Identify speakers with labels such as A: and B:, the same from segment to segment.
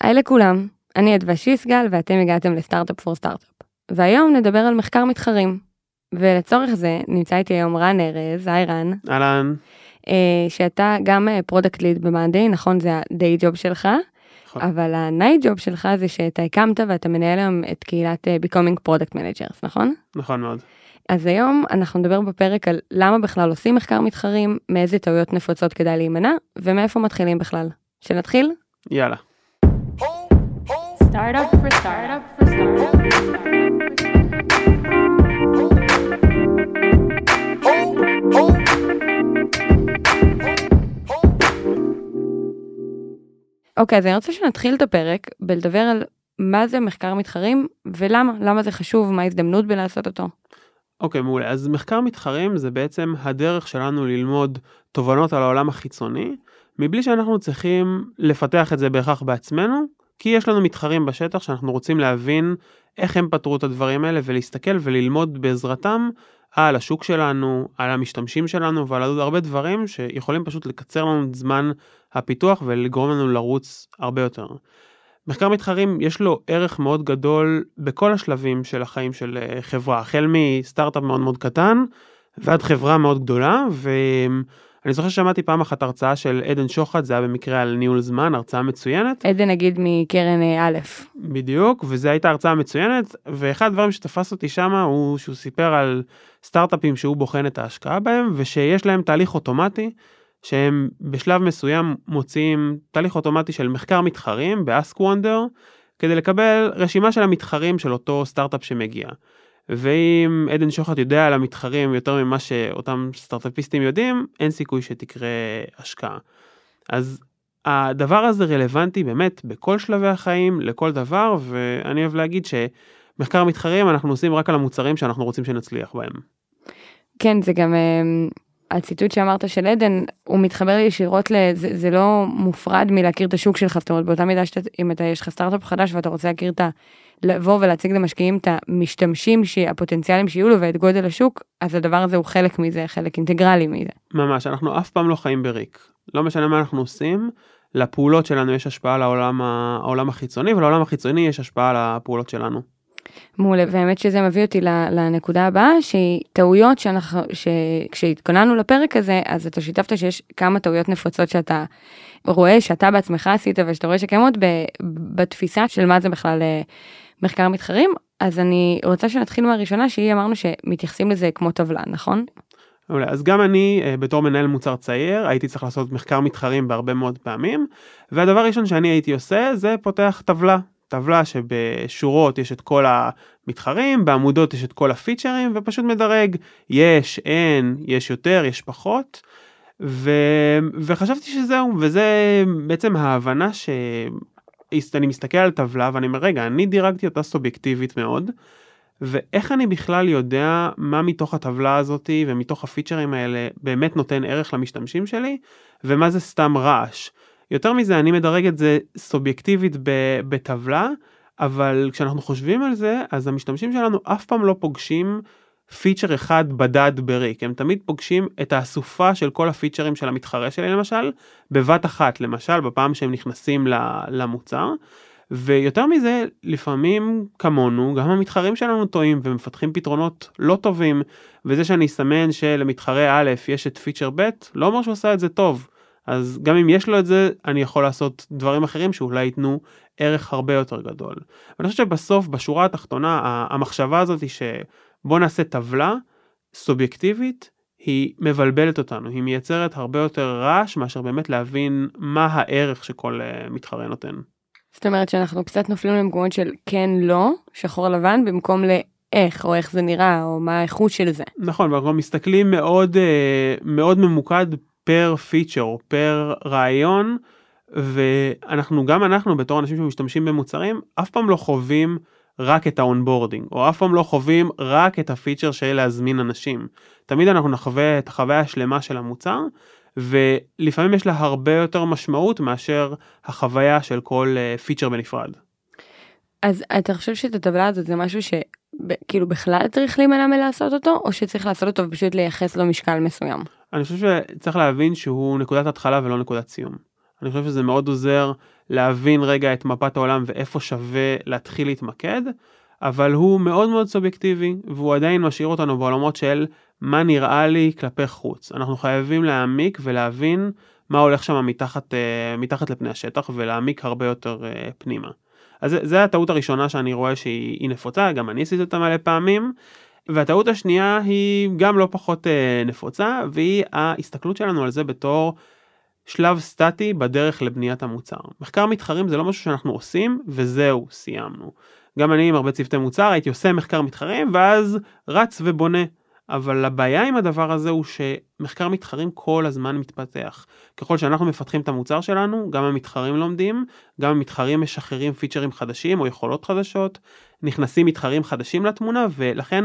A: היי לכולם, אני אדווה שיסגל ואתם הגעתם ל Startup for Startup. והיום נדבר על מחקר מתחרים. ולצורך זה נמצא איתי היום רן ארז, היי רן,
B: אהלן.
A: אה, שאתה גם product lead ב monday, נכון זה ה day job שלך,
B: נכון.
A: אבל ה night job שלך זה שאתה הקמת ואתה מנהל היום את קהילת אה, Becoming Product Managers, נכון?
B: נכון מאוד.
A: אז היום אנחנו נדבר בפרק על למה בכלל עושים מחקר מתחרים, מאיזה טעויות נפוצות כדאי להימנע, ומאיפה מתחילים בכלל. שנתחיל?
B: יאללה.
C: Startup for startup for startup. for.
A: אוקיי, אז אני רוצה שנתחיל את הפרק בלדבר על מה זה מחקר מתחרים ולמה, למה זה חשוב, מה ההזדמנות בלעשות אותו.
B: אוקיי, מעולה. אז מחקר מתחרים זה בעצם הדרך שלנו ללמוד תובנות על העולם החיצוני, מבלי שאנחנו צריכים לפתח את זה בהכרח בעצמנו, כי יש לנו מתחרים בשטח שאנחנו רוצים להבין איך הם פתרו את הדברים האלה ולהסתכל וללמוד בעזרתם על השוק שלנו, על המשתמשים שלנו ועל עוד הרבה דברים שיכולים פשוט לקצר לנו את זמן הפיתוח ולגרום לנו לרוץ הרבה יותר. מחקר מתחרים יש לו ערך מאוד גדול בכל השלבים של החיים של אה, חברה, החל מסטארט-אפ מאוד מאוד קטן ועד חברה מאוד גדולה, ואני זוכר ששמעתי פעם אחת הרצאה של עדן שוחט, זה היה במקרה על ניהול זמן, הרצאה מצוינת,
A: עדן נגיד מקרן אה, א',
B: בדיוק, וזו הייתה הרצאה מצוינת, ואחד הדברים שתפס אותי שם הוא שהוא סיפר על סטארט-אפים שהוא בוחן את ההשקעה בהם, ושיש להם תהליך אוטומטי, שהם בשלב מסוים מוציאים תהליך אוטומטי של מחקר מתחרים ב-Ask Wonder, כדי לקבל רשימה של המתחרים של אותו סטארט-אפ שמגיע. ואם עדן שוחט יודע על המתחרים יותר ממה שאותם סטארט-אפיסטים יודעים, אין סיכוי שתקרה השקעה. אז הדבר הזה רלוונטי באמת בכל שלבי החיים, לכל דבר, ואני אוהב להגיד שמחקר מתחרים אנחנו עושים רק על המוצרים שאנחנו רוצים שנצליח בהם.
A: כן זה גם אה, הציטוט שאמרת של עדן הוא מתחבר ישירות לזה זה לא מופרד מלהכיר את השוק שלך זאת אומרת באותה מידה שאם אתה יש לך סטארט-אפ חדש ואתה רוצה להכיר את ה... לבוא ולהציג למשקיעים את המשתמשים שהפוטנציאלים שיהיו לו ואת גודל השוק אז הדבר הזה הוא חלק מזה חלק אינטגרלי מזה.
B: ממש, אנחנו אף פעם לא חיים בריק. לא משנה מה אנחנו עושים, לפעולות שלנו יש השפעה על העולם, החיצוני, ולעולם החיצוני יש השפעה על הפעולות שלנו.
A: מעולה והאמת שזה מביא אותי לנקודה הבאה שהיא טעויות שאנחנו שכשהתכוננו לפרק הזה אז אתה שיתפת שיש כמה טעויות נפוצות שאתה רואה שאתה בעצמך עשית ושאתה רואה שקיימות בתפיסה של מה זה בכלל אה, מחקר מתחרים אז אני רוצה שנתחיל מהראשונה שהיא אמרנו שמתייחסים לזה כמו טבלה נכון?
B: מעולה. אז גם אני אה, בתור מנהל מוצר צעיר הייתי צריך לעשות מחקר מתחרים בהרבה מאוד פעמים והדבר הראשון שאני הייתי עושה זה פותח טבלה. טבלה שבשורות יש את כל המתחרים, בעמודות יש את כל הפיצ'רים ופשוט מדרג יש, אין, יש יותר, יש פחות. ו... וחשבתי שזהו, וזה בעצם ההבנה שאני מסתכל על טבלה ואני אומר רגע, אני דירגתי אותה סובייקטיבית מאוד. ואיך אני בכלל יודע מה מתוך הטבלה הזאתי ומתוך הפיצ'רים האלה באמת נותן ערך למשתמשים שלי ומה זה סתם רעש. יותר מזה אני מדרג את זה סובייקטיבית בטבלה אבל כשאנחנו חושבים על זה אז המשתמשים שלנו אף פעם לא פוגשים פיצ'ר אחד בדד בריק הם תמיד פוגשים את האסופה של כל הפיצ'רים של המתחרה שלי למשל בבת אחת למשל בפעם שהם נכנסים למוצר. ויותר מזה לפעמים כמונו גם המתחרים שלנו טועים ומפתחים פתרונות לא טובים וזה שאני אסמן שלמתחרה א' יש את פיצ'ר ב' לא אומר שהוא עשה את זה טוב אז גם אם יש לו את זה אני יכול לעשות דברים אחרים שאולי ייתנו ערך הרבה יותר גדול. ואני חושב שבסוף בשורה התחתונה המחשבה הזאת היא שבוא נעשה טבלה סובייקטיבית היא מבלבלת אותנו היא מייצרת הרבה יותר רעש מאשר באמת להבין מה הערך שכל אה, מתחרה נותן.
A: זאת אומרת שאנחנו קצת נופלים למקומות של כן לא שחור לבן במקום לאיך או איך זה נראה או מה האיכות של זה.
B: נכון ואנחנו מסתכלים מאוד אה, מאוד ממוקד פר פיצ'ר פר רעיון ואנחנו גם אנחנו בתור אנשים שמשתמשים במוצרים אף פעם לא חווים רק את ה onboarding או אף פעם לא חווים רק את הפיצ'ר של להזמין אנשים. תמיד אנחנו נחווה את החוויה השלמה של המוצר ולפעמים יש לה הרבה יותר משמעות מאשר החוויה של כל אה, פיצ'ר בנפרד.
A: אז אתה חושב שאת הטבלה הזאת זה משהו שכאילו בכלל צריך להימנע מלעשות אותו או שצריך לעשות אותו ופשוט לייחס לו משקל מסוים.
B: אני חושב שצריך להבין שהוא נקודת התחלה ולא נקודת סיום. אני חושב שזה מאוד עוזר להבין רגע את מפת העולם ואיפה שווה להתחיל להתמקד, אבל הוא מאוד מאוד סובייקטיבי, והוא עדיין משאיר אותנו בעולמות של מה נראה לי כלפי חוץ. אנחנו חייבים להעמיק ולהבין מה הולך שם מתחת, אה, מתחת לפני השטח ולהעמיק הרבה יותר אה, פנימה. אז זה, הטעות הראשונה שאני רואה שהיא נפוצה, גם אני עשיתי אותה מלא פעמים. והטעות השנייה היא גם לא פחות אה, נפוצה, והיא ההסתכלות שלנו על זה בתור שלב סטטי בדרך לבניית המוצר. מחקר מתחרים זה לא משהו שאנחנו עושים וזהו, סיימנו. גם אני עם הרבה צוותי מוצר הייתי עושה מחקר מתחרים ואז רץ ובונה. אבל הבעיה עם הדבר הזה הוא שמחקר מתחרים כל הזמן מתפתח. ככל שאנחנו מפתחים את המוצר שלנו, גם המתחרים לומדים, גם המתחרים משחררים פיצ'רים חדשים או יכולות חדשות, נכנסים מתחרים חדשים לתמונה, ולכן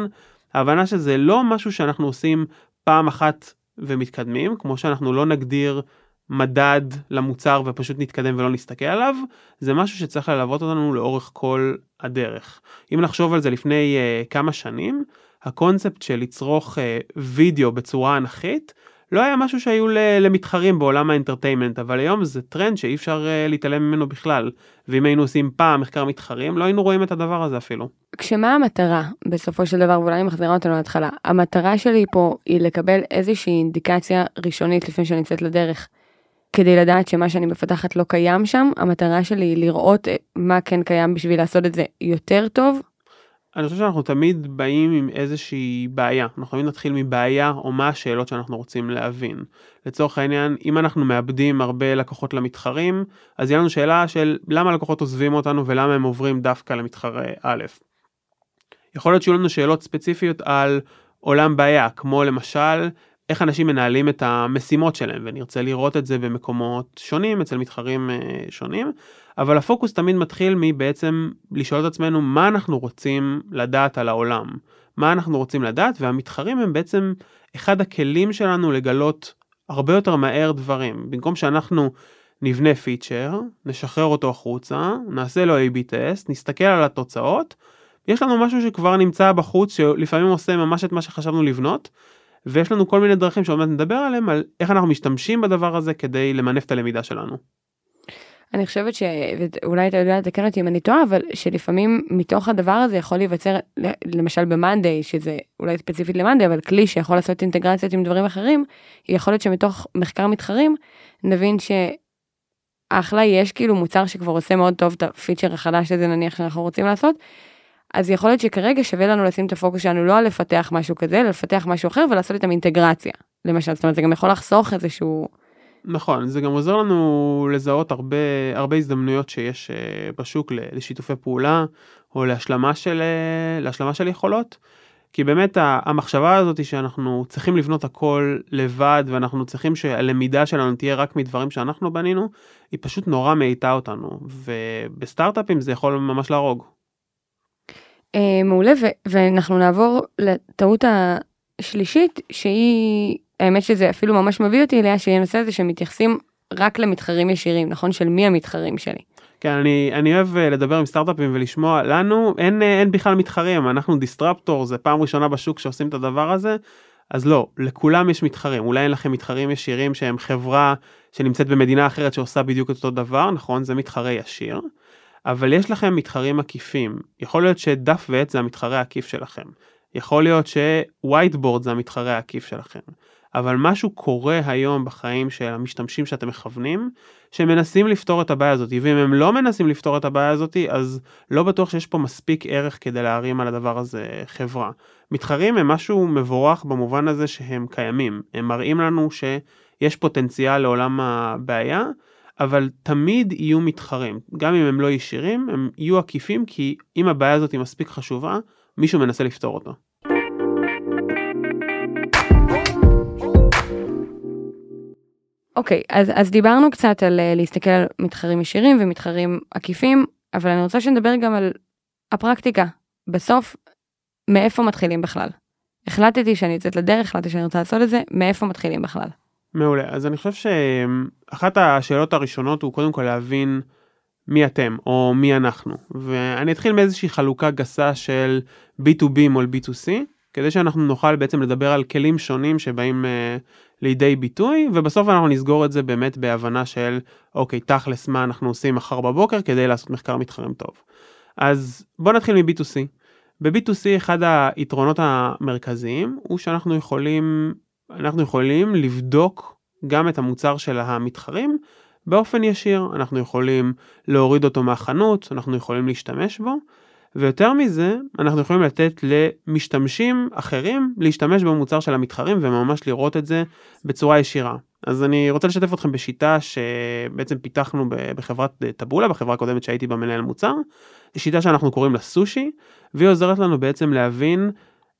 B: ההבנה שזה לא משהו שאנחנו עושים פעם אחת ומתקדמים, כמו שאנחנו לא נגדיר מדד למוצר ופשוט נתקדם ולא נסתכל עליו, זה משהו שצריך ללוות אותנו לאורך כל הדרך. אם נחשוב על זה לפני אה, כמה שנים, הקונספט של לצרוך אה, וידאו בצורה אנכית, לא היה משהו שהיו למתחרים בעולם ה entertainment, אבל היום זה טרנד שאי אפשר אה, להתעלם ממנו בכלל. ואם היינו עושים פעם מחקר מתחרים, לא היינו רואים את הדבר הזה אפילו.
A: כשמה המטרה בסופו של דבר, ואולי אני מחזירה אותנו להתחלה, המטרה שלי פה היא לקבל איזושהי אינדיקציה ראשונית לפני שאני יוצאת לדרך. כדי לדעת שמה שאני מפתחת לא קיים שם, המטרה שלי היא לראות אה, מה כן קיים בשביל לעשות את זה יותר טוב.
B: אני חושב שאנחנו תמיד באים עם איזושהי בעיה, אנחנו תמיד נתחיל מבעיה או מה השאלות שאנחנו רוצים להבין. לצורך העניין, אם אנחנו מאבדים הרבה לקוחות למתחרים, אז יהיה לנו שאלה של למה לקוחות עוזבים אותנו ולמה הם עוברים דווקא למתחרה א'. יכול להיות שיהיו לנו שאלות ספציפיות על עולם בעיה, כמו למשל, איך אנשים מנהלים את המשימות שלהם, ונרצה לראות את זה במקומות שונים, אצל מתחרים אה, שונים, אבל הפוקוס תמיד מתחיל מבעצם לשאול את עצמנו מה אנחנו רוצים לדעת על העולם, מה אנחנו רוצים לדעת, והמתחרים הם בעצם אחד הכלים שלנו לגלות הרבה יותר מהר דברים. במקום שאנחנו נבנה פיצ'ר, נשחרר אותו החוצה, נעשה לו A-B טסט, נסתכל על התוצאות, יש לנו משהו שכבר נמצא בחוץ, שלפעמים עושה ממש את מה שחשבנו לבנות, ויש לנו כל מיני דרכים שעוד מעט נדבר עליהם, על איך אנחנו משתמשים בדבר הזה כדי למנף את הלמידה שלנו.
A: אני חושבת שאולי אתה יודע לתקן אותי אם אני טועה, אבל שלפעמים מתוך הדבר הזה יכול להיווצר, למשל במאנדיי, שזה אולי ספציפית למאנדיי, אבל כלי שיכול לעשות אינטגרציות עם דברים אחרים, יכול להיות שמתוך מחקר מתחרים, נבין שאחלה יש כאילו מוצר שכבר עושה מאוד טוב את הפיצ'ר החדש הזה נניח שאנחנו רוצים לעשות, אז יכול להיות שכרגע שווה לנו לשים את הפוקוס שלנו לא על לפתח משהו כזה, לפתח משהו אחר ולעשות איתם אינטגרציה. למשל, זאת אומרת, זה גם יכול לחסוך איזשהו...
B: נכון, זה גם עוזר לנו לזהות הרבה, הרבה הזדמנויות שיש uh, בשוק לשיתופי פעולה או להשלמה של, uh, להשלמה של יכולות. כי באמת המחשבה הזאת היא שאנחנו צריכים לבנות הכל לבד ואנחנו צריכים שהלמידה שלנו תהיה רק מדברים שאנחנו בנינו, היא פשוט נורא מאיטה אותנו ובסטארט-אפים זה יכול ממש להרוג.
A: אה, מעולה ואנחנו נעבור לטעות השלישית שהיא האמת שזה אפילו ממש מביא אותי אליה שהיא הנושא הזה שמתייחסים רק למתחרים ישירים נכון של מי המתחרים שלי.
B: כן אני אני אוהב אה, לדבר עם סטארט-אפים ולשמוע לנו אין אה, אין בכלל מתחרים אנחנו דיסטרפטור זה פעם ראשונה בשוק שעושים את הדבר הזה. אז לא לכולם יש מתחרים אולי אין לכם מתחרים ישירים שהם חברה שנמצאת במדינה אחרת שעושה בדיוק את אותו דבר נכון זה מתחרה ישיר. אבל יש לכם מתחרים עקיפים. יכול להיות שדף ועט זה המתחרה העקיף שלכם. יכול להיות שווייטבורד זה המתחרה העקיף שלכם. אבל משהו קורה היום בחיים של המשתמשים שאתם מכוונים, שמנסים לפתור את הבעיה הזאת, ואם הם לא מנסים לפתור את הבעיה הזאת, אז לא בטוח שיש פה מספיק ערך כדי להרים על הדבר הזה חברה. מתחרים הם משהו מבורך במובן הזה שהם קיימים, הם מראים לנו שיש פוטנציאל לעולם הבעיה, אבל תמיד יהיו מתחרים, גם אם הם לא ישירים, הם יהיו עקיפים, כי אם הבעיה הזאת היא מספיק חשובה, מישהו מנסה לפתור אותה.
A: אוקיי, okay, אז, אז דיברנו קצת על uh, להסתכל על מתחרים ישירים ומתחרים עקיפים, אבל אני רוצה שנדבר גם על הפרקטיקה. בסוף, מאיפה מתחילים בכלל? החלטתי שאני יוצאת לדרך, החלטתי שאני רוצה לעשות את זה, מאיפה מתחילים בכלל?
B: מעולה. אז אני חושב שאחת השאלות הראשונות הוא קודם כל להבין מי אתם או מי אנחנו. ואני אתחיל מאיזושהי חלוקה גסה של B2B מול B2C, כדי שאנחנו נוכל בעצם לדבר על כלים שונים שבאים אה, לידי ביטוי, ובסוף אנחנו נסגור את זה באמת בהבנה של, אוקיי, תכלס מה אנחנו עושים מחר בבוקר כדי לעשות מחקר מתחרים טוב. אז בוא נתחיל מ-B2C. ב-B2C אחד היתרונות המרכזיים הוא שאנחנו יכולים, אנחנו יכולים לבדוק גם את המוצר של המתחרים באופן ישיר, אנחנו יכולים להוריד אותו מהחנות, אנחנו יכולים להשתמש בו, ויותר מזה, אנחנו יכולים לתת למשתמשים אחרים להשתמש במוצר של המתחרים וממש לראות את זה בצורה ישירה. אז אני רוצה לשתף אתכם בשיטה שבעצם פיתחנו בחברת Taboola, בחברה הקודמת שהייתי בה מנהל מוצר, שיטה שאנחנו קוראים לה סושי, והיא עוזרת לנו בעצם להבין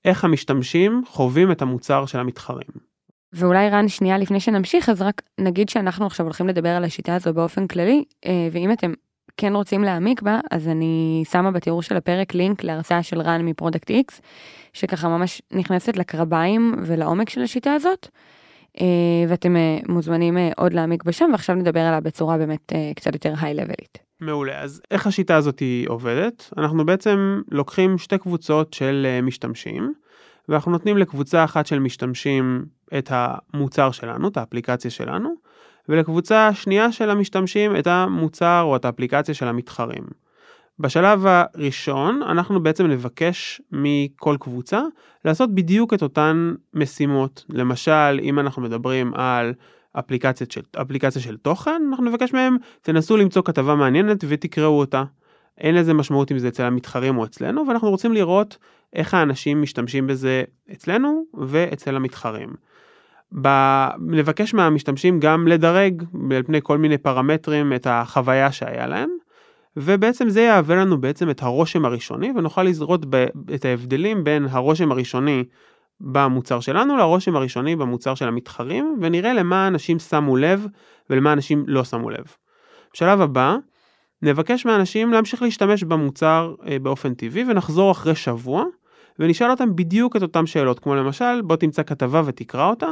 B: איך המשתמשים חווים את המוצר של המתחרים.
A: ואולי רן שנייה לפני שנמשיך אז רק נגיד שאנחנו עכשיו הולכים לדבר על השיטה הזו באופן כללי אה, ואם אתם כן רוצים להעמיק בה אז אני שמה בתיאור של הפרק לינק להרצאה של רן מ Product X שככה ממש נכנסת לקרביים ולעומק של השיטה הזאת. אה, ואתם אה, מוזמנים עוד להעמיק בשם ועכשיו נדבר עליה בצורה באמת קצת יותר היי-לבלית.
B: מעולה אז איך השיטה הזאת עובדת אנחנו בעצם לוקחים שתי קבוצות של משתמשים. ואנחנו נותנים לקבוצה אחת של משתמשים את המוצר שלנו, את האפליקציה שלנו, ולקבוצה שנייה של המשתמשים את המוצר או את האפליקציה של המתחרים. בשלב הראשון אנחנו בעצם נבקש מכל קבוצה לעשות בדיוק את אותן משימות. למשל, אם אנחנו מדברים על אפליקציה של, אפליקציה של תוכן, אנחנו נבקש מהם, תנסו למצוא כתבה מעניינת ותקראו אותה. אין לזה משמעות אם זה אצל המתחרים או אצלנו, ואנחנו רוצים לראות איך האנשים משתמשים בזה אצלנו ואצל המתחרים. ב... נבקש מהמשתמשים גם לדרג על פני כל מיני פרמטרים את החוויה שהיה להם, ובעצם זה יהווה לנו בעצם את הרושם הראשוני, ונוכל לזרות ב... את ההבדלים בין הרושם הראשוני במוצר שלנו לרושם הראשוני במוצר של המתחרים, ונראה למה אנשים שמו לב ולמה אנשים לא שמו לב. בשלב הבא, נבקש מאנשים להמשיך להשתמש במוצר אה, באופן טבעי ונחזור אחרי שבוע ונשאל אותם בדיוק את אותם שאלות כמו למשל בוא תמצא כתבה ותקרא אותה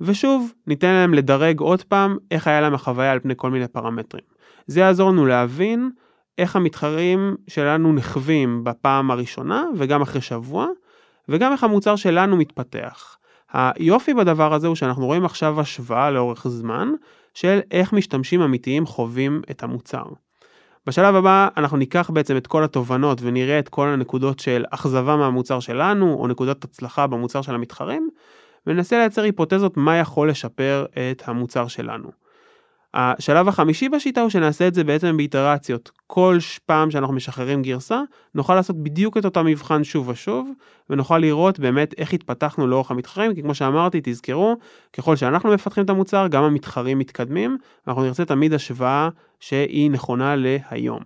B: ושוב ניתן להם לדרג עוד פעם איך היה להם החוויה על פני כל מיני פרמטרים. זה יעזור לנו להבין איך המתחרים שלנו נחווים בפעם הראשונה וגם אחרי שבוע וגם איך המוצר שלנו מתפתח. היופי בדבר הזה הוא שאנחנו רואים עכשיו השוואה לאורך זמן של איך משתמשים אמיתיים חווים את המוצר. בשלב הבא אנחנו ניקח בעצם את כל התובנות ונראה את כל הנקודות של אכזבה מהמוצר שלנו או נקודות הצלחה במוצר של המתחרים וננסה לייצר היפותזות מה יכול לשפר את המוצר שלנו. השלב החמישי בשיטה הוא שנעשה את זה בעצם באיטרציות. כל פעם שאנחנו משחררים גרסה, נוכל לעשות בדיוק את אותו מבחן שוב ושוב, ונוכל לראות באמת איך התפתחנו לאורך המתחרים, כי כמו שאמרתי, תזכרו, ככל שאנחנו מפתחים את המוצר, גם המתחרים מתקדמים, ואנחנו נרצה תמיד השוואה שהיא נכונה להיום.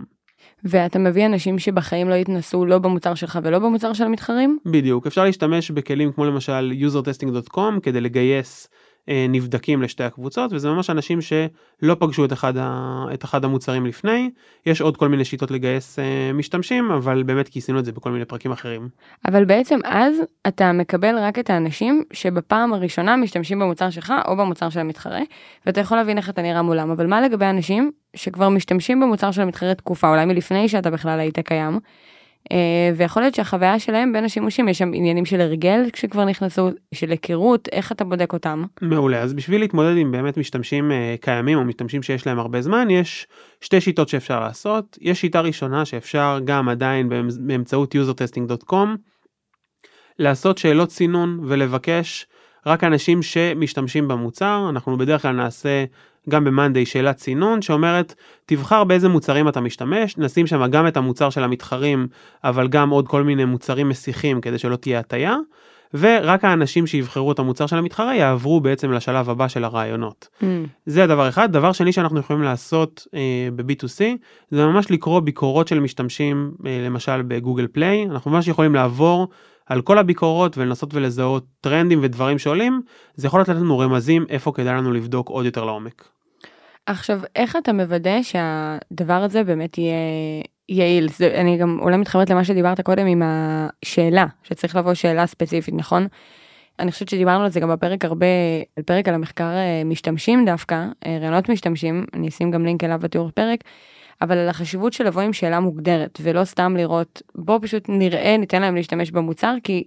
A: ואתה מביא אנשים שבחיים לא יתנסו לא במוצר שלך ולא במוצר של המתחרים?
B: בדיוק, אפשר להשתמש בכלים כמו למשל usertesting.com כדי לגייס נבדקים לשתי הקבוצות וזה ממש אנשים שלא פגשו את אחד, ה, את אחד המוצרים לפני יש עוד כל מיני שיטות לגייס אה, משתמשים אבל באמת כיסינו את זה בכל מיני פרקים אחרים.
A: אבל בעצם אז אתה מקבל רק את האנשים שבפעם הראשונה משתמשים במוצר שלך או במוצר של המתחרה ואתה יכול להבין איך אתה נראה מולם אבל מה לגבי אנשים שכבר משתמשים במוצר של המתחרה תקופה אולי מלפני שאתה בכלל היית קיים. אה, ויכול להיות שהחוויה שלהם בין השימושים יש שם עניינים של הרגל כשכבר נכנסו של היכרות איך אתה בודק אותם.
B: מעולה. אז בשביל להתמודד עם באמת משתמשים אה, קיימים או משתמשים שיש להם הרבה זמן יש שתי שיטות שאפשר לעשות. יש שיטה ראשונה שאפשר גם עדיין באמצעות usertesting.com לעשות שאלות סינון ולבקש רק אנשים שמשתמשים במוצר. אנחנו בדרך כלל נעשה גם ב-Monday שאלת צינון שאומרת תבחר באיזה מוצרים אתה משתמש, נשים שם גם את המוצר של המתחרים אבל גם עוד כל מיני מוצרים מסיחים כדי שלא תהיה הטיה. ורק האנשים שיבחרו את המוצר של המתחרה יעברו בעצם לשלב הבא של הרעיונות. Mm. זה הדבר אחד. דבר שני שאנחנו יכולים לעשות אה, ב-B2C זה ממש לקרוא ביקורות של משתמשים אה, למשל בגוגל פליי אנחנו ממש יכולים לעבור על כל הביקורות ולנסות ולזהות טרנדים ודברים שעולים זה יכול לתת לנו רמזים איפה כדאי לנו לבדוק עוד יותר לעומק.
A: עכשיו איך אתה מוודא שהדבר הזה באמת יהיה יעיל זה אני גם אולי מתחברת למה שדיברת קודם עם השאלה שצריך לבוא שאלה ספציפית נכון. אני חושבת שדיברנו על זה גם בפרק הרבה על פרק על המחקר אה, משתמשים דווקא אה, רעיונות משתמשים אני אשים גם לינק אליו בתיאור פרק. אבל על החשיבות של לבוא עם שאלה מוגדרת ולא סתם לראות בוא פשוט נראה ניתן להם להשתמש במוצר כי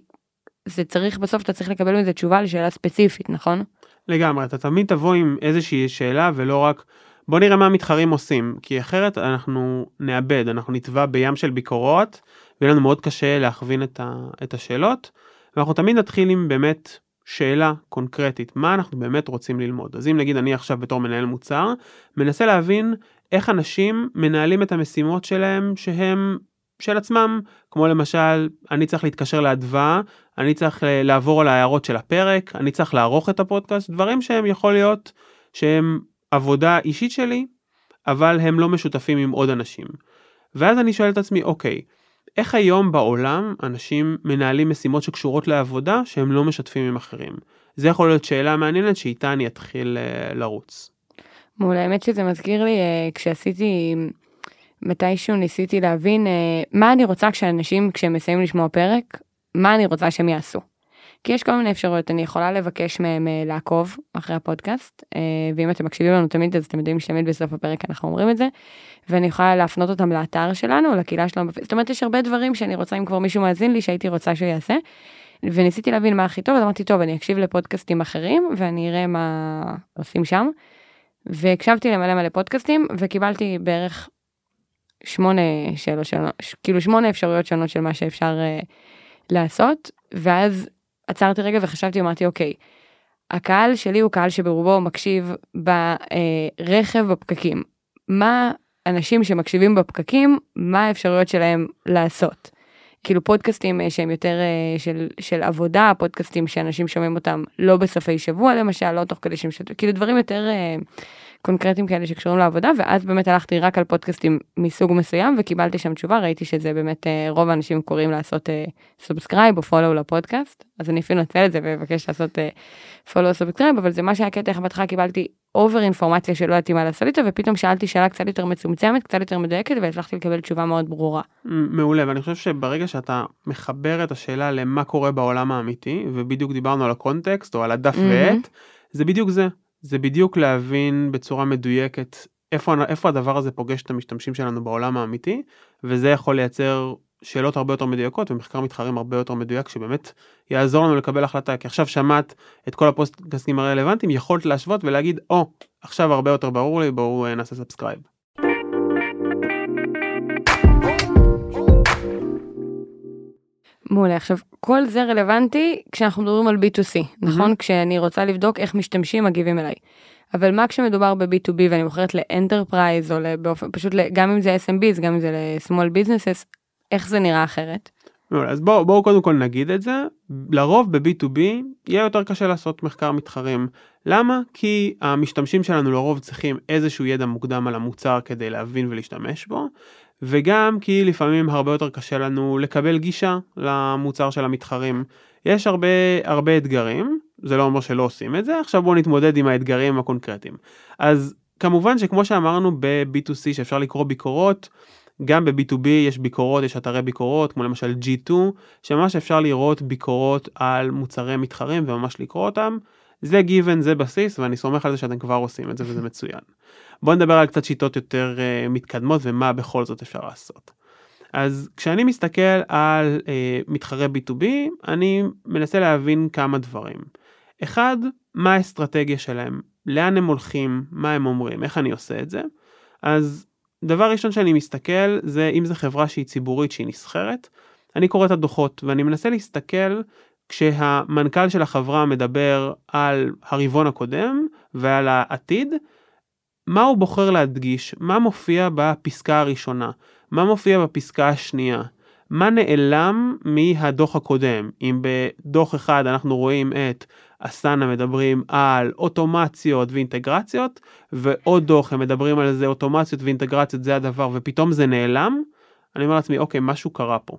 A: זה צריך בסוף אתה צריך לקבל מזה תשובה לשאלה ספציפית נכון?
B: לגמרי, אתה תמיד תבוא עם איזושהי שאלה ולא רק בוא נראה מה המתחרים עושים, כי אחרת אנחנו נאבד, אנחנו נטבע בים של ביקורות, ויהיה לנו מאוד קשה להכווין את, ה, את השאלות, ואנחנו תמיד נתחיל עם באמת שאלה קונקרטית, מה אנחנו באמת רוצים ללמוד. אז אם נגיד אני עכשיו בתור מנהל מוצר, מנסה להבין איך אנשים מנהלים את המשימות שלהם שהם של עצמם, כמו למשל, אני צריך להתקשר לאדווה, אני צריך אה, לעבור על ההערות של הפרק, אני צריך לערוך את הפודקאסט, דברים שהם יכול להיות שהם עבודה אישית שלי, אבל הם לא משותפים עם עוד אנשים. ואז אני שואל את עצמי, אוקיי, איך היום בעולם אנשים מנהלים משימות שקשורות לעבודה שהם לא משתפים עם אחרים? זה יכול להיות שאלה מעניינת שאיתה אני אתחיל uh, לרוץ.
A: מעולה, האמת שזה מזכיר לי uh, כשעשיתי, מתישהו ניסיתי להבין uh, מה אני רוצה כשאנשים, כשהם מסיימים לשמוע פרק, מה אני רוצה שהם יעשו. כי יש כל מיני אפשרויות, אני יכולה לבקש מהם אה, לעקוב אחרי הפודקאסט, אה, ואם אתם מקשיבים לנו תמיד אז אתם יודעים שתמיד בסוף הפרק אנחנו אומרים את זה, ואני יכולה להפנות אותם לאתר שלנו, לקהילה שלנו, זאת אומרת יש הרבה דברים שאני רוצה, אם כבר מישהו מאזין לי, שהייתי רוצה שהוא יעשה. וניסיתי להבין מה הכי טוב, אז אמרתי, טוב, אני אקשיב לפודקאסטים אחרים, ואני אראה מה עושים שם. והקשבתי למלא מלא פודקאסטים, וקיבלתי בערך שמונה שאלות שונות, כאילו שמונה אפשרויות שונות של מה שאפשר uh, לעשות, ואז עצרתי רגע וחשבתי, אמרתי, אוקיי, הקהל שלי הוא קהל שברובו מקשיב ברכב בפקקים. מה אנשים שמקשיבים בפקקים, מה האפשרויות שלהם לעשות? כאילו פודקאסטים אה, שהם יותר אה, של, של עבודה, פודקאסטים שאנשים שומעים אותם לא בסופי שבוע למשל, לא תוך כדי שהם שומעים, כאילו דברים יותר אה, קונקרטיים כאלה שקשורים לעבודה, ואז באמת הלכתי רק על פודקאסטים מסוג מסוים וקיבלתי שם תשובה, ראיתי שזה באמת רוב האנשים קוראים לעשות subscribe או follow לפודקאסט, אז אני אפילו אנצל את זה ואבקש לעשות follow subscribe, אבל זה מה שהיה קטע, איך בהתחלה קיבלתי over אינפורמציה שלא ידעתי מה לעשות איתה ופתאום שאלתי שאלה קצת יותר מצומצמת קצת יותר מדויקת והצלחתי לקבל תשובה מאוד ברורה.
B: מעולה ואני חושב שברגע שאתה מחבר את השאלה למה קורה בעולם האמיתי ובדיוק דיברנו על הקונטקסט או על הדף
A: Mhm.
B: ועט זה בדיוק זה זה בדיוק להבין בצורה מדויקת איפה איפה הדבר הזה פוגש את המשתמשים שלנו בעולם האמיתי וזה יכול לייצר שאלות הרבה יותר מדויקות ומחקר מתחרים הרבה יותר מדויק שבאמת יעזור לנו לקבל החלטה כי עכשיו שמעת את כל הפודקאסטים הרלוונטיים יכולת להשוות ולהגיד או oh, עכשיו הרבה יותר ברור לי בואו אה, נעשה subscribe.
A: מעולה עכשיו כל זה רלוונטי כשאנחנו מדברים על b2c נכון כשאני רוצה לבדוק איך משתמשים מגיבים אליי. אבל מה כשמדובר ב-B2B ואני מוכרת ל enterprise או באופן פשוט גם אם זה SMBs גם אם זה ל-small businesses איך זה נראה אחרת.
B: מעולה, אז בואו בוא קודם כל נגיד את זה לרוב ב-B2B יהיה יותר קשה לעשות מחקר מתחרים. למה? כי המשתמשים שלנו לרוב צריכים איזשהו ידע מוקדם על המוצר כדי להבין ולהשתמש בו וגם כי לפעמים הרבה יותר קשה לנו לקבל גישה למוצר של המתחרים. יש הרבה הרבה אתגרים זה לא אומר שלא עושים את זה עכשיו בואו נתמודד עם האתגרים הקונקרטיים. אז כמובן שכמו שאמרנו ב-B2C שאפשר לקרוא ביקורות גם ב-B2B יש ביקורות, יש אתרי ביקורות, כמו למשל G2, שממש אפשר לראות ביקורות על מוצרי מתחרים וממש לקרוא אותם. זה given, זה בסיס, ואני סומך על זה שאתם כבר עושים את זה וזה מצוין. בואו נדבר על קצת שיטות יותר uh, מתקדמות ומה בכל זאת אפשר לעשות. אז כשאני מסתכל על uh, מתחרי B2B, אני מנסה להבין כמה דברים. אחד, מה האסטרטגיה שלהם, לאן הם הולכים, מה הם אומרים, איך אני עושה את זה. אז דבר ראשון שאני מסתכל זה אם זו חברה שהיא ציבורית שהיא נסחרת, אני קורא את הדוחות ואני מנסה להסתכל כשהמנכ"ל של החברה מדבר על הרבעון הקודם ועל העתיד, מה הוא בוחר להדגיש, מה מופיע בפסקה הראשונה, מה מופיע בפסקה השנייה, מה נעלם מהדוח הקודם, אם בדוח אחד אנחנו רואים את אסנה מדברים על אוטומציות ואינטגרציות ועוד דוח הם מדברים על זה אוטומציות ואינטגרציות זה הדבר ופתאום זה נעלם, אני אומר לעצמי אוקיי משהו קרה פה.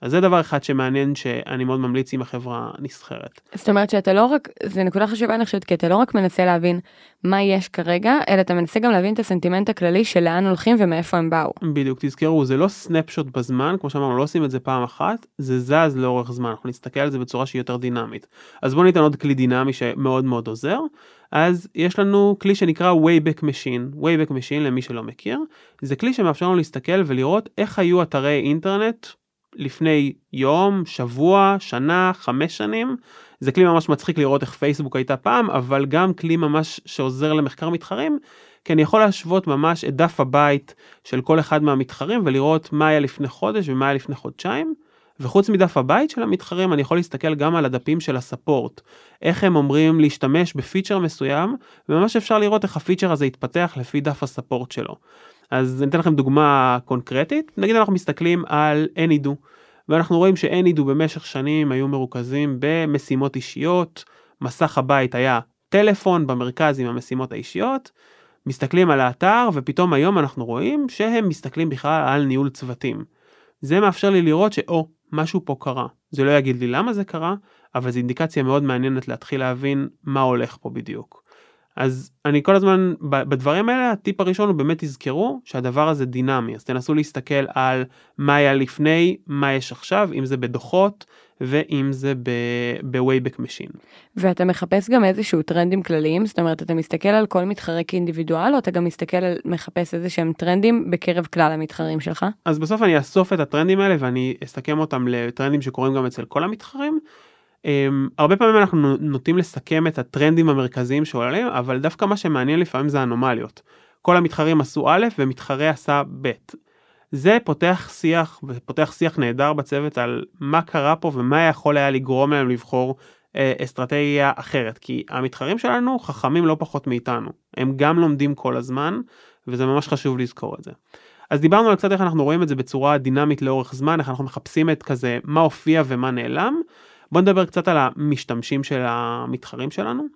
B: אז זה דבר אחד שמעניין שאני מאוד ממליץ אם החברה נסחרת.
A: זאת אומרת שאתה לא רק זה נקודה חשובה אני חושבת כי אתה לא רק מנסה להבין מה יש כרגע אלא אתה מנסה גם להבין את הסנטימנט הכללי של לאן הולכים ומאיפה הם באו.
B: בדיוק תזכרו זה לא סנפשוט בזמן כמו שאמרנו לא עושים את זה פעם אחת זה זז לאורך זמן אנחנו נסתכל על זה בצורה שהיא יותר דינמית. אז בוא ניתן עוד כלי דינמי שמאוד מאוד עוזר אז יש לנו כלי שנקרא Wayback Machine Wayback Machine למי שלא מכיר זה כלי שמאפשר לנו להסתכל ולראות איך היו אתרי אינטרנט לפני יום, שבוע, שנה, חמש שנים. זה כלי ממש מצחיק לראות איך פייסבוק הייתה פעם, אבל גם כלי ממש שעוזר למחקר מתחרים, כי אני יכול להשוות ממש את דף הבית של כל אחד מהמתחרים ולראות מה היה לפני חודש ומה היה לפני חודשיים. וחוץ מדף הבית של המתחרים אני יכול להסתכל גם על הדפים של הספורט, איך הם אומרים להשתמש בפיצ'ר מסוים, וממש אפשר לראות איך הפיצ'ר הזה יתפתח לפי דף הספורט שלו. אז אני אתן לכם דוגמה קונקרטית, נגיד אנחנו מסתכלים על Anydo, ואנחנו רואים ש-Anydo במשך שנים היו מרוכזים במשימות אישיות, מסך הבית היה טלפון במרכז עם המשימות האישיות, מסתכלים על האתר ופתאום היום אנחנו רואים שהם מסתכלים בכלל על ניהול צוותים. זה מאפשר לי לראות שאו, משהו פה קרה. זה לא יגיד לי למה זה קרה, אבל זו אינדיקציה מאוד מעניינת להתחיל להבין מה הולך פה בדיוק. אז אני כל הזמן בדברים האלה הטיפ הראשון הוא באמת תזכרו שהדבר הזה דינמי אז תנסו להסתכל על מה היה לפני מה יש עכשיו אם זה בדוחות ואם זה ב-Wayback Machine.
A: ואתה מחפש גם איזשהו טרנדים כלליים זאת אומרת אתה מסתכל על כל מתחרה כאינדיבידואל או אתה גם מסתכל על מחפש איזה שהם טרנדים בקרב כלל המתחרים שלך.
B: אז בסוף אני אאסוף את הטרנדים האלה ואני אסכם אותם לטרנדים שקורים גם אצל כל המתחרים. Um, הרבה פעמים אנחנו נוטים לסכם את הטרנדים המרכזיים שעולים אבל דווקא מה שמעניין לפעמים זה אנומליות. כל המתחרים עשו א' ומתחרה עשה ב'. זה פותח שיח ופותח שיח נהדר בצוות על מה קרה פה ומה יכול היה לגרום להם לבחור אה, אסטרטגיה אחרת כי המתחרים שלנו חכמים לא פחות מאיתנו הם גם לומדים כל הזמן וזה ממש חשוב לזכור את זה. אז דיברנו על קצת איך אנחנו רואים את זה בצורה דינמית לאורך זמן איך אנחנו מחפשים את כזה מה הופיע ומה נעלם. בוא נדבר קצת על המשתמשים של המתחרים שלנו.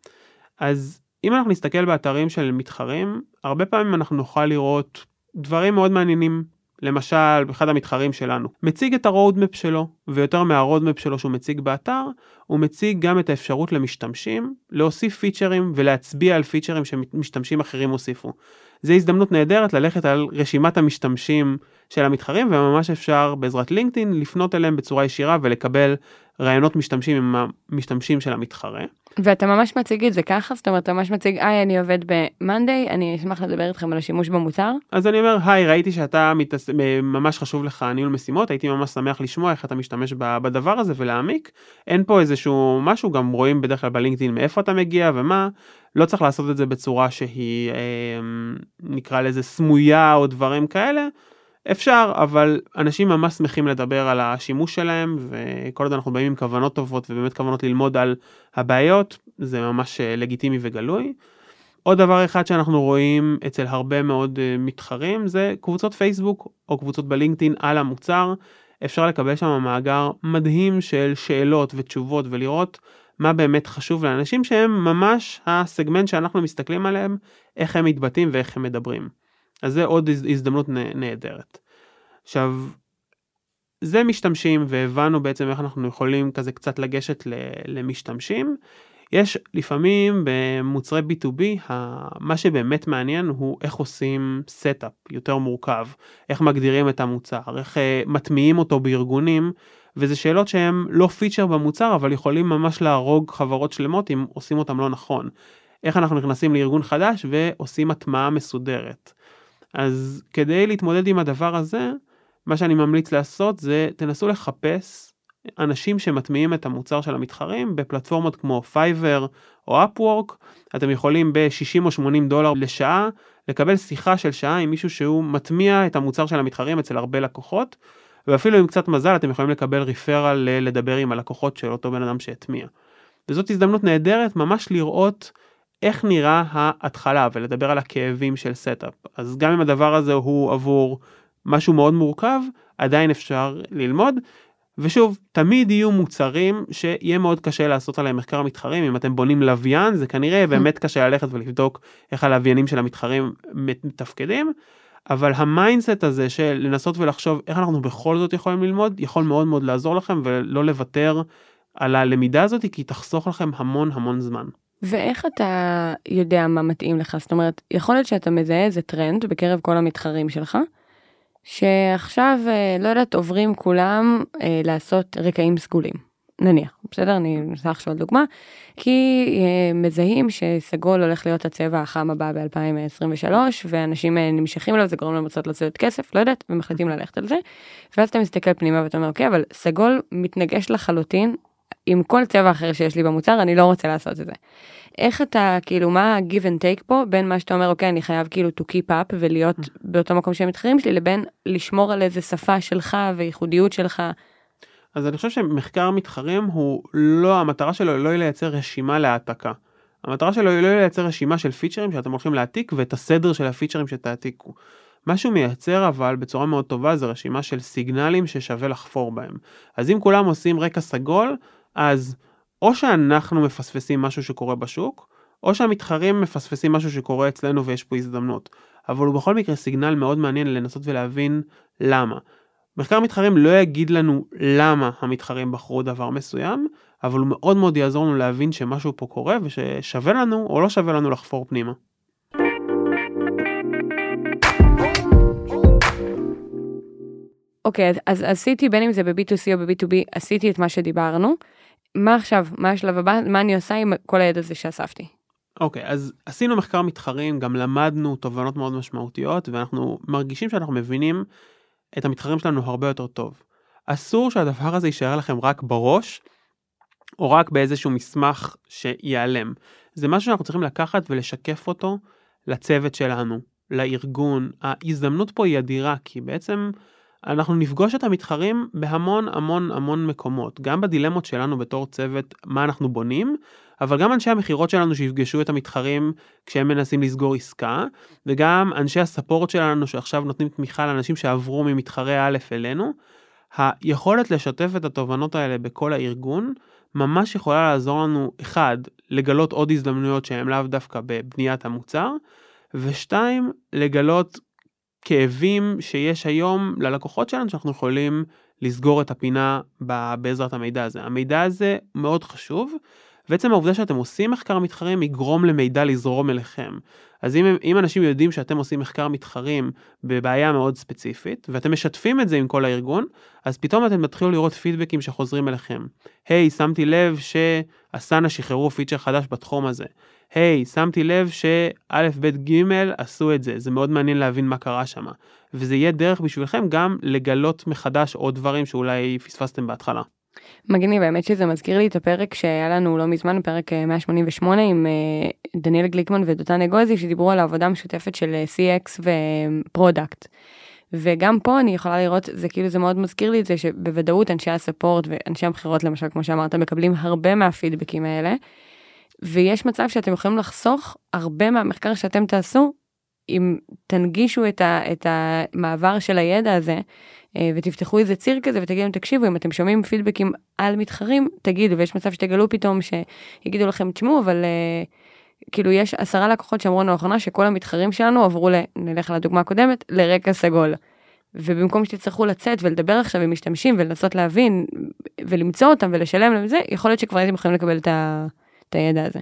B: אז אם אנחנו נסתכל באתרים של מתחרים הרבה פעמים אנחנו נוכל לראות דברים מאוד מעניינים למשל אחד המתחרים שלנו מציג את ה roadmap שלו ויותר מה roadmap שלו שהוא מציג באתר הוא מציג גם את האפשרות למשתמשים להוסיף פיצ'רים ולהצביע על פיצ'רים שמשתמשים אחרים הוסיפו. זה הזדמנות נהדרת ללכת על רשימת המשתמשים של המתחרים וממש אפשר בעזרת LinkedIn לפנות אליהם בצורה ישירה ולקבל רעיונות משתמשים עם המשתמשים של המתחרה.
A: ואתה ממש מציג את זה ככה זאת אומרת אתה ממש מציג היי אני עובד במאנדיי אני אשמח לדבר איתכם על השימוש במוצר.
B: אז אני אומר היי ראיתי שאתה מתעס... ממש חשוב לך ניהול משימות הייתי ממש שמח לשמוע איך אתה משתמש בדבר הזה ולהעמיק אין פה איזשהו משהו גם רואים בדרך כלל בלינקדאין מאיפה אתה מגיע ומה לא צריך לעשות את זה בצורה שהיא אה, נקרא לזה סמויה או דברים כאלה. אפשר אבל אנשים ממש שמחים לדבר על השימוש שלהם וכל עוד אנחנו באים עם כוונות טובות ובאמת כוונות ללמוד על הבעיות זה ממש אה, לגיטימי וגלוי. עוד דבר אחד שאנחנו רואים אצל הרבה מאוד אה, מתחרים זה קבוצות פייסבוק או קבוצות בלינקדאין על המוצר. אפשר לקבל שם מאגר מדהים של שאלות ותשובות ולראות מה באמת חשוב לאנשים שהם ממש הסגמנט שאנחנו מסתכלים עליהם איך הם מתבטאים ואיך הם מדברים. אז זה עוד הזדמנות נהדרת. עכשיו, זה משתמשים והבנו בעצם איך אנחנו יכולים כזה קצת לגשת למשתמשים. יש לפעמים במוצרי B2B מה שבאמת מעניין הוא איך עושים setup יותר מורכב, איך מגדירים את המוצר, איך אה, מטמיעים אותו בארגונים וזה שאלות שהם לא פיצ'ר במוצר אבל יכולים ממש להרוג חברות שלמות אם עושים אותם לא נכון. איך אנחנו נכנסים לארגון חדש ועושים הטמעה מסודרת. אז כדי להתמודד עם הדבר הזה, מה שאני ממליץ לעשות זה תנסו לחפש אנשים שמטמיעים את המוצר של המתחרים בפלטפורמות כמו Fiverr או Upwork, אתם יכולים ב-60 או 80 דולר לשעה לקבל שיחה של שעה עם מישהו שהוא מטמיע את המוצר של המתחרים אצל הרבה לקוחות, ואפילו עם קצת מזל אתם יכולים לקבל referral לדבר עם הלקוחות של אותו בן אדם שהטמיע. וזאת הזדמנות נהדרת ממש לראות איך נראה ההתחלה ולדבר על הכאבים של setup. אז גם אם הדבר הזה הוא עבור משהו מאוד מורכב, עדיין אפשר ללמוד. ושוב, תמיד יהיו מוצרים שיהיה מאוד קשה לעשות עליהם מחקר מתחרים, אם אתם בונים לוויין זה כנראה באמת קשה ללכת ולבדוק איך הלוויינים של המתחרים מתפקדים, אבל ה mindset הזה של לנסות ולחשוב איך אנחנו בכל זאת יכולים ללמוד, יכול מאוד מאוד לעזור לכם ולא לוותר על הלמידה הזאת כי תחסוך לכם המון המון זמן.
A: ואיך אתה יודע מה מתאים לך? זאת אומרת, יכול להיות שאתה מזהה איזה טרנד בקרב כל המתחרים שלך, שעכשיו, אה, לא יודעת, עוברים כולם אה, לעשות רקעים סגולים, נניח, בסדר? אני אנסה עכשיו דוגמה, כי אה, מזהים שסגול הולך להיות הצבע החם הבא ב-2023, ואנשים נמשכים אליו, זה גורם להם לצאת לצאת כסף, לא יודעת, ומחליטים ללכת על זה, ואז אתה מסתכל פנימה ואתה אומר, אוקיי, אבל סגול מתנגש לחלוטין עם כל צבע אחר שיש לי במוצר, אני לא רוצה לעשות את זה. איך אתה, כאילו, מה ה-give and take פה בין מה שאתה אומר, אוקיי, אני חייב כאילו to keep up ולהיות באותו מקום שהם מתחרים שלי, לבין לשמור על איזה שפה שלך וייחודיות שלך.
B: אז אני חושב שמחקר מתחרים הוא לא, המטרה שלו היא לא לייצר רשימה להעתקה. המטרה שלו היא לא לייצר רשימה של פיצ'רים שאתם הולכים להעתיק ואת הסדר של הפיצ'רים שתעתיקו. מה שהוא מייצר אבל בצורה מאוד טובה זה רשימה של סיגנלים ששווה לחפור בהם. אז אם כולם עושים רקע סגול, אז או שאנחנו מפספסים משהו שקורה בשוק, או שהמתחרים מפספסים משהו שקורה אצלנו ויש פה הזדמנות. אבל הוא בכל מקרה סיגנל מאוד מעניין לנסות ולהבין למה. מחקר מתחרים לא יגיד לנו למה המתחרים בחרו דבר מסוים, אבל הוא מאוד מאוד יעזור לנו להבין שמשהו פה קורה וששווה לנו או לא שווה לנו לחפור פנימה.
A: אוקיי, אז, אז עשיתי בין אם זה ב-B2C או ב-B2B, עשיתי את מה שדיברנו. מה עכשיו? מה השלב הבא? מה אני עושה עם כל הידע הזה שאספתי?
B: אוקיי, אז עשינו מחקר מתחרים, גם למדנו תובנות מאוד משמעותיות, ואנחנו מרגישים שאנחנו מבינים את המתחרים שלנו הרבה יותר טוב. אסור שהדבר הזה יישאר לכם רק בראש, או רק באיזשהו מסמך שייעלם. זה משהו שאנחנו צריכים לקחת ולשקף אותו לצוות שלנו, לארגון. ההזדמנות פה היא אדירה, כי בעצם אנחנו נפגוש את המתחרים בהמון המון המון מקומות, גם בדילמות שלנו בתור צוות, מה אנחנו בונים, אבל גם אנשי המכירות שלנו שיפגשו את המתחרים כשהם מנסים לסגור עסקה, וגם אנשי הספורט שלנו שעכשיו נותנים תמיכה לאנשים שעברו ממתחרה א' אלינו. היכולת לשתף את התובנות האלה בכל הארגון, ממש יכולה לעזור לנו, אחד, לגלות עוד הזדמנויות שהן לאו דווקא בבניית המוצר, ושתיים, לגלות כאבים שיש היום ללקוחות שלנו שאנחנו יכולים לסגור את הפינה בעזרת המידע הזה. המידע הזה מאוד חשוב, ועצם העובדה שאתם עושים מחקר מתחרים יגרום למידע לזרום אליכם. אז אם, אם אנשים יודעים שאתם עושים מחקר מתחרים בבעיה מאוד ספציפית, ואתם משתפים את זה עם כל הארגון, אז פתאום אתם תתחילו לראות פידבקים שחוזרים אליכם. היי, hey, שמתי לב ש Asana שחררו פיצ'ר חדש בתחום הזה. היי, שמתי לב שא', ב', ג' עשו את זה, זה מאוד מעניין להבין מה קרה שם. וזה יהיה דרך בשבילכם גם לגלות מחדש עוד דברים שאולי פספסתם בהתחלה.
A: מגניב, האמת שזה מזכיר לי את הפרק שהיה לנו לא מזמן, פרק אה, 188 עם אה, דניאל גליקמן ודותן אגוזי, שדיברו על העבודה המשותפת של אה, CX ו product. וגם פה אני יכולה לראות, זה כאילו זה מאוד מזכיר לי את זה שבוודאות אנשי ה support ואנשי המכירות למשל, כמו שאמרת, מקבלים הרבה מהפידבקים האלה. ויש מצב שאתם יכולים לחסוך הרבה מהמחקר שאתם תעשו, אם תנגישו את, ה, את המעבר של הידע הזה, אה, ותפתחו איזה ציר כזה ותגידו תקשיבו, אם אתם שומעים פידבקים על מתחרים, תגידו, ויש מצב שתגלו פתאום שיגידו לכם, תשמעו, אבל uh, כאילו יש עשרה לקוחות שאמרו לנו לאחרונה שכל המתחרים שלנו עברו, ל, נלך לדוגמה הקודמת, לרקע סגול. ובמקום שתצטרכו לצאת ולדבר עכשיו עם משתמשים ולנסות להבין ולמצוא אותם ולשלם להם זה, יכול להיות שכבר הייתם יכולים לקבל את, ה, את הידע הזה.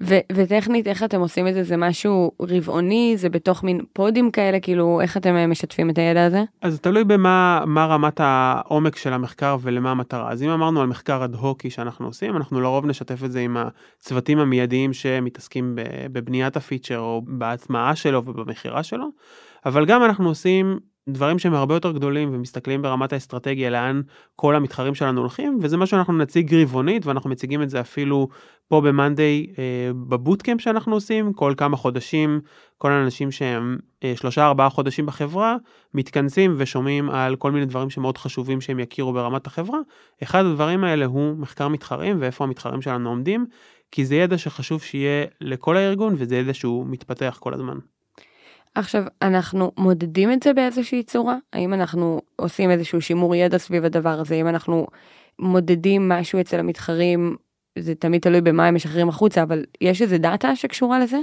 A: ו- וטכנית איך אתם עושים את זה זה משהו רבעוני זה בתוך מין פודים כאלה כאילו איך אתם אה, משתפים את הידע הזה.
B: אז תלוי במה מה רמת העומק של המחקר ולמה המטרה. אז אם אמרנו על מחקר אד הוקי שאנחנו עושים, אנחנו לרוב נשתף את זה עם הצוותים המיידיים שמתעסקים בבניית הפיצ'ר או בהטמעה שלו ובמכירה שלו, אבל גם אנחנו עושים דברים שהם הרבה יותר גדולים ומסתכלים ברמת האסטרטגיה לאן כל המתחרים שלנו הולכים וזה מה שאנחנו נציג רבעונית ואנחנו מציגים את זה אפילו פה במאנדיי אה, בבוטקאמפ שאנחנו עושים כל כמה חודשים כל האנשים שהם אה, שלושה ארבעה חודשים בחברה מתכנסים ושומעים על כל מיני דברים שמאוד חשובים שהם יכירו ברמת החברה. אחד הדברים האלה הוא מחקר מתחרים ואיפה המתחרים שלנו עומדים כי זה ידע שחשוב שיהיה לכל הארגון וזה ידע שהוא מתפתח כל הזמן.
A: עכשיו אנחנו מודדים את זה באיזושהי צורה? האם אנחנו עושים איזשהו שימור ידע סביב הדבר הזה? אם אנחנו מודדים משהו אצל המתחרים? זה תמיד תלוי במה הם משחררים החוצה אבל יש איזה דאטה שקשורה לזה.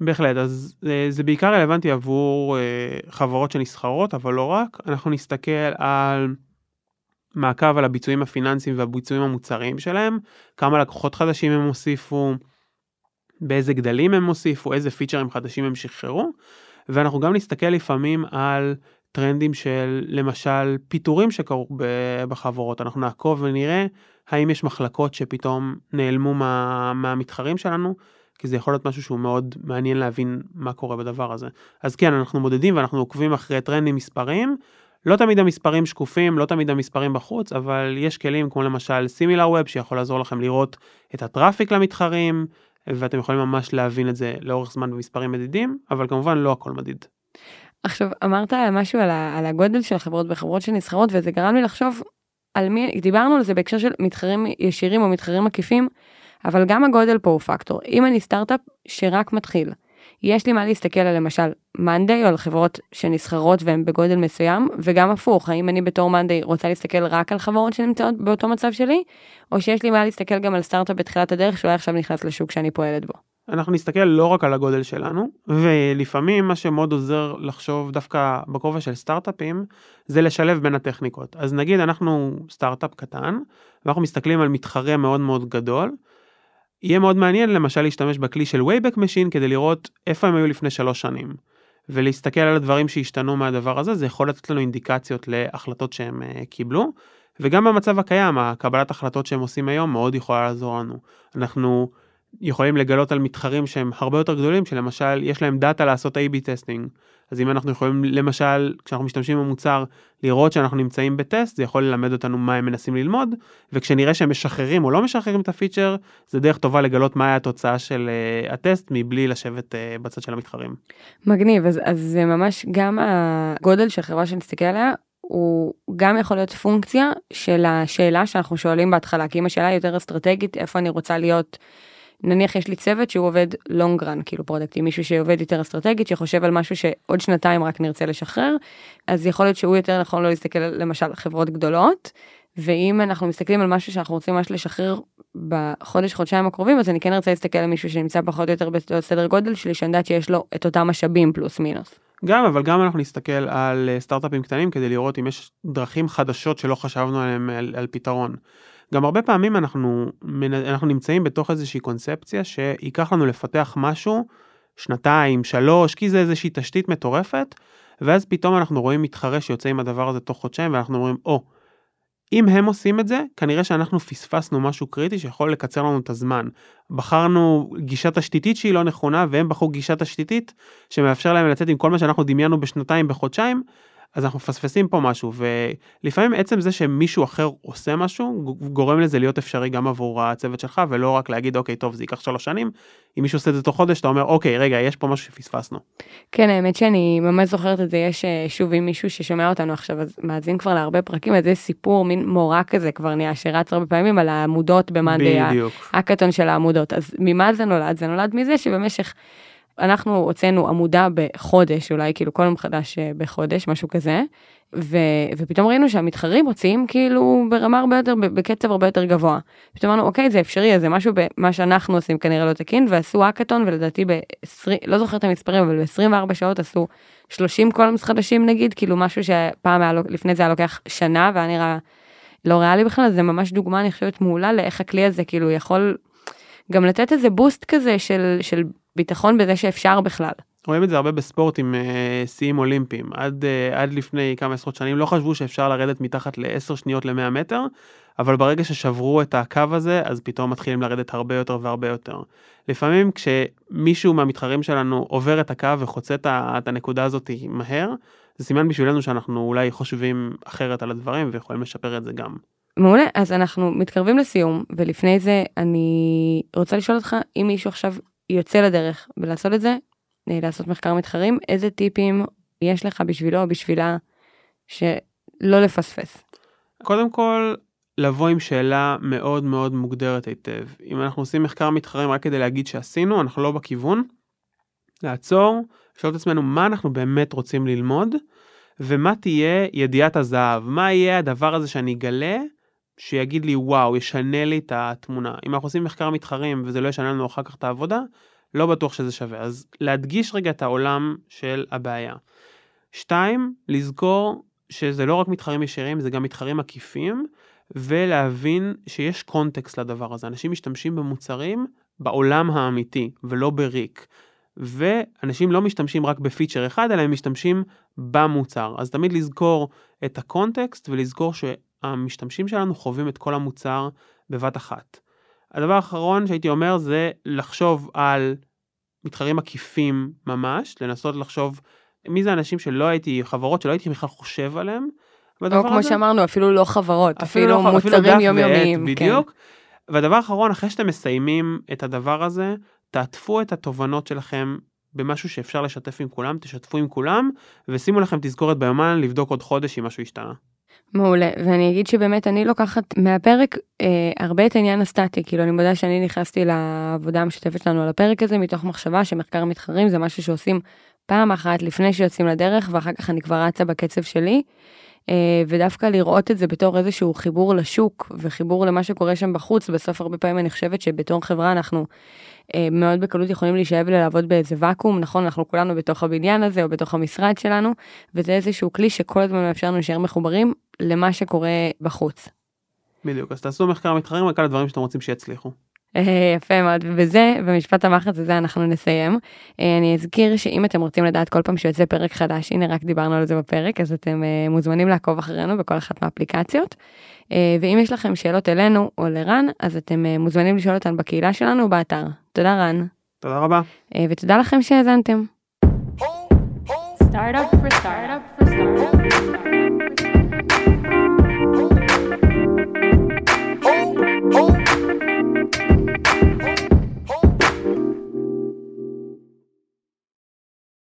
B: בהחלט אז זה בעיקר רלוונטי עבור אה, חברות שנסחרות אבל לא רק. אנחנו נסתכל על מעקב על הביצועים הפיננסיים והביצועים המוצריים שלהם כמה לקוחות חדשים הם הוסיפו באיזה גדלים הם הוסיפו איזה פיצ'רים חדשים הם שחררו ואנחנו גם נסתכל לפעמים על טרנדים של למשל פיטורים שקרו בחברות אנחנו נעקוב ונראה האם יש מחלקות שפתאום נעלמו מה, מהמתחרים שלנו, כי זה יכול להיות משהו שהוא מאוד מעניין להבין מה קורה בדבר הזה. אז כן, אנחנו מודדים ואנחנו עוקבים אחרי טרנדים מספרים. לא תמיד המספרים שקופים, לא תמיד המספרים בחוץ, אבל יש כלים כמו למשל סימילר ווב שיכול לעזור לכם לראות את הטראפיק למתחרים, ואתם יכולים ממש להבין את זה לאורך זמן במספרים מדידים, אבל כמובן לא הכל מדיד.
A: עכשיו אמרת משהו על, ה, על הגודל של החברות בחברות שנסחרות וזה גרם לי לחשוב על מי דיברנו על זה בהקשר של מתחרים ישירים או מתחרים עקיפים אבל גם הגודל פה הוא פקטור אם אני סטארט-אפ שרק מתחיל יש לי מה להסתכל על למשל מאנדיי או על חברות שנסחרות והן בגודל מסוים וגם הפוך האם אני בתור מאנדיי רוצה להסתכל רק על חברות שנמצאות באותו מצב שלי או שיש לי מה להסתכל גם על סטארט-אפ בתחילת הדרך שאולי עכשיו נכנס לשוק שאני פועלת בו.
B: אנחנו נסתכל לא רק על הגודל שלנו, ולפעמים מה שמאוד עוזר לחשוב דווקא בכובע של סטארט-אפים, זה לשלב בין הטכניקות. אז נגיד אנחנו סטארט-אפ קטן, ואנחנו מסתכלים על מתחרה מאוד מאוד גדול, יהיה מאוד מעניין למשל להשתמש בכלי של Wayback Machine כדי לראות איפה הם היו לפני שלוש שנים. ולהסתכל על הדברים שהשתנו מהדבר הזה, זה יכול לתת לנו אינדיקציות להחלטות שהם uh, קיבלו. וגם במצב הקיים, הקבלת החלטות שהם עושים היום מאוד יכולה לעזור לנו. אנחנו יכולים לגלות על מתחרים שהם הרבה יותר גדולים, שלמשל יש להם דאטה לעשות A-B testing. אז אם אנחנו יכולים למשל, כשאנחנו משתמשים במוצר, לראות שאנחנו נמצאים בטסט, זה יכול ללמד אותנו מה הם מנסים ללמוד, וכשנראה שהם משחררים או לא משחררים את הפיצ'ר, זה דרך טובה לגלות מה היה התוצאה של uh, הטסט, מבלי לשבת uh, בצד של המתחרים.
A: מגניב אז, אז זה ממש גם הגודל של חברה שנסתכל עליה הוא גם יכול להיות פונקציה של השאלה שאנחנו שואלים בהתחלה כי אם השאלה היא יותר אסטרטגית איפה אני רוצה להיות. נניח יש לי צוות שהוא עובד long run כאילו פרודקטי מישהו שעובד יותר אסטרטגית שחושב על משהו שעוד שנתיים רק נרצה לשחרר אז יכול להיות שהוא יותר נכון לא להסתכל למשל חברות גדולות ואם אנחנו מסתכלים על משהו שאנחנו רוצים ממש לשחרר בחודש חודשיים הקרובים אז אני כן ארצה להסתכל על מישהו שנמצא פחות או יותר בסדר גודל שלי שאני יודעת שיש לו את אותם משאבים פלוס מינוס.
B: גם, אבל גם אנחנו נסתכל על אה, סטארט-אפים קטנים כדי לראות אם יש דרכים חדשות שלא חשבנו עליהם על, על פתרון. גם הרבה פעמים אנחנו, אנחנו נמצאים בתוך איזושהי קונספציה שייקח לנו לפתח משהו, שנתיים, שלוש, כי זה איזושהי תשתית מטורפת, ואז פתאום אנחנו רואים מתחרה שיוצא עם הדבר הזה תוך חודשיים, ואנחנו אומרים, או, oh, אם הם עושים את זה, כנראה שאנחנו פספסנו משהו קריטי שיכול לקצר לנו את הזמן. בחרנו גישה תשתיתית שהיא לא נכונה, והם בחרו גישה תשתיתית שמאפשר להם לצאת עם כל מה שאנחנו דמיינו בשנתיים בחודשיים, אז אנחנו מפספסים פה משהו ולפעמים עצם זה שמישהו אחר עושה משהו גורם לזה להיות אפשרי גם עבור הצוות שלך ולא רק להגיד אוקיי טוב זה ייקח שלוש שנים אם מישהו עושה את זה תוך חודש אתה אומר אוקיי רגע יש פה משהו שפספסנו.
A: כן האמת שאני ממש זוכרת את זה יש אה, שוב עם מישהו ששומע אותנו עכשיו אז מאזין כבר להרבה פרקים אז זה סיפור מין מורה כזה כבר נהיה שרץ הרבה פעמים על העמודות במאנדי האקתון של העמודות אז ממה זה נולד זה נולד מזה שבמשך. אנחנו הוצאנו עמודה בחודש, אולי כאילו כל מחדש אה, בחודש, משהו כזה, ו, ופתאום ראינו שהמתחרים מוציאים כאילו ברמה הרבה יותר, בקצב הרבה יותר גבוה. פתאום אמרנו, אוקיי, זה אפשרי, אז זה משהו במה שאנחנו עושים כנראה לא תקין, ועשו האקתון, ולדעתי ב-20, לא זוכר את המספרים, אבל ב-24 שעות עשו 30 קולמס חדשים נגיד, כאילו משהו שפעם היה, לפני זה היה לוקח שנה, והיה נראה לא ריאלי בכלל, זה ממש דוגמה, אני חושבת, מעולה לאיך הכלי הזה כאילו יכול גם לתת איזה בוסט כזה של, של ביטחון בזה שאפשר בכלל.
B: רואים את זה הרבה בספורט עם uh, שיאים אולימפיים. עד, uh, עד לפני כמה עשרות שנים לא חשבו שאפשר לרדת מתחת ל-10 שניות ל-100 מטר, אבל ברגע ששברו את הקו הזה, אז פתאום מתחילים לרדת הרבה יותר והרבה יותר. לפעמים כשמישהו מהמתחרים שלנו עובר את הקו וחוצה את הנקודה הזאת מהר, זה סימן בשבילנו שאנחנו אולי חושבים אחרת על הדברים ויכולים לשפר את זה גם.
A: מעולה, אז אנחנו מתקרבים לסיום, ולפני זה אני רוצה לשאול אותך, אם מישהו עכשיו יוצא לדרך ולעשות את זה, אה, לעשות מחקר מתחרים, איזה טיפים יש לך בשבילו או בשבילה שלא לפספס?
B: קודם כל, לבוא עם שאלה מאוד מאוד מוגדרת היטב. אם אנחנו עושים מחקר מתחרים רק כדי להגיד שעשינו, אנחנו לא בכיוון. לעצור, לשאול את עצמנו מה אנחנו באמת רוצים ללמוד, ומה תהיה ידיעת הזהב, מה יהיה הדבר הזה שאני אגלה שיגיד לי וואו ישנה לי את התמונה אם אנחנו עושים מחקר מתחרים וזה לא ישנה לנו אחר כך את העבודה לא בטוח שזה שווה אז להדגיש רגע את העולם של הבעיה. שתיים לזכור שזה לא רק מתחרים ישירים זה גם מתחרים עקיפים ולהבין שיש קונטקסט לדבר הזה אנשים משתמשים במוצרים בעולם האמיתי ולא בריק. ואנשים לא משתמשים רק בפיצ'ר אחד אלא הם משתמשים במוצר אז תמיד לזכור את הקונטקסט ולזכור ש... המשתמשים שלנו חווים את כל המוצר בבת אחת. הדבר האחרון שהייתי אומר זה לחשוב על מתחרים עקיפים ממש, לנסות לחשוב מי זה אנשים שלא הייתי, חברות שלא הייתי בכלל חושב עליהם.
A: או כמו
B: הזה-
A: שאמרנו, אפילו לא חברות, אפילו
B: לא אפילו דף
A: מוצרים יומיומיים. כן.
B: בדיוק. והדבר האחרון, אחרי שאתם מסיימים את הדבר הזה, תעטפו את התובנות שלכם במשהו שאפשר לשתף עם כולם, תשתפו עם כולם, ושימו לכם תזכורת ביומן לבדוק עוד חודש אם משהו השתנה.
A: מעולה, ואני אגיד שבאמת אני לוקחת מהפרק אה, הרבה את העניין הסטטי, כאילו אני מודה שאני נכנסתי לעבודה המשותפת שלנו על הפרק הזה מתוך מחשבה שמחקר מתחרים זה משהו שעושים פעם אחת לפני שיוצאים לדרך ואחר כך אני כבר רצה בקצב שלי. אה, ודווקא לראות את זה בתור איזשהו חיבור לשוק וחיבור למה שקורה שם בחוץ, בסוף הרבה פעמים אני חושבת שבתור חברה אנחנו מאוד בקלות יכולים להישאב ולעבוד באיזה ואקום, נכון, אנחנו כולנו בתוך הבניין הזה או בתוך המשרד שלנו, וזה איזשהו כלי שכל הזמן מאפשר לנו להישאר מחוברים למה שקורה בחוץ.
B: בדיוק, אז תעשו מחקר מתחרים רק על הדברים שאתם רוצים שיצליחו.
A: אה, יפה מאוד, ובזה, במשפט המחץ הזה אנחנו נסיים. אה, אני אזכיר שאם אתם רוצים לדעת כל פעם שיוצא פרק חדש, הנה רק דיברנו על זה בפרק, אז אתם אה, מוזמנים לעקוב אחרינו בכל אחת מהאפליקציות. ואם יש לכם שאלות אלינו או לרן, אז אתם מוזמנים לשאול אותן בקהילה שלנו באתר. תודה רן.
B: תודה רבה.
A: ותודה לכם שהאזנתם.
C: Oh, oh.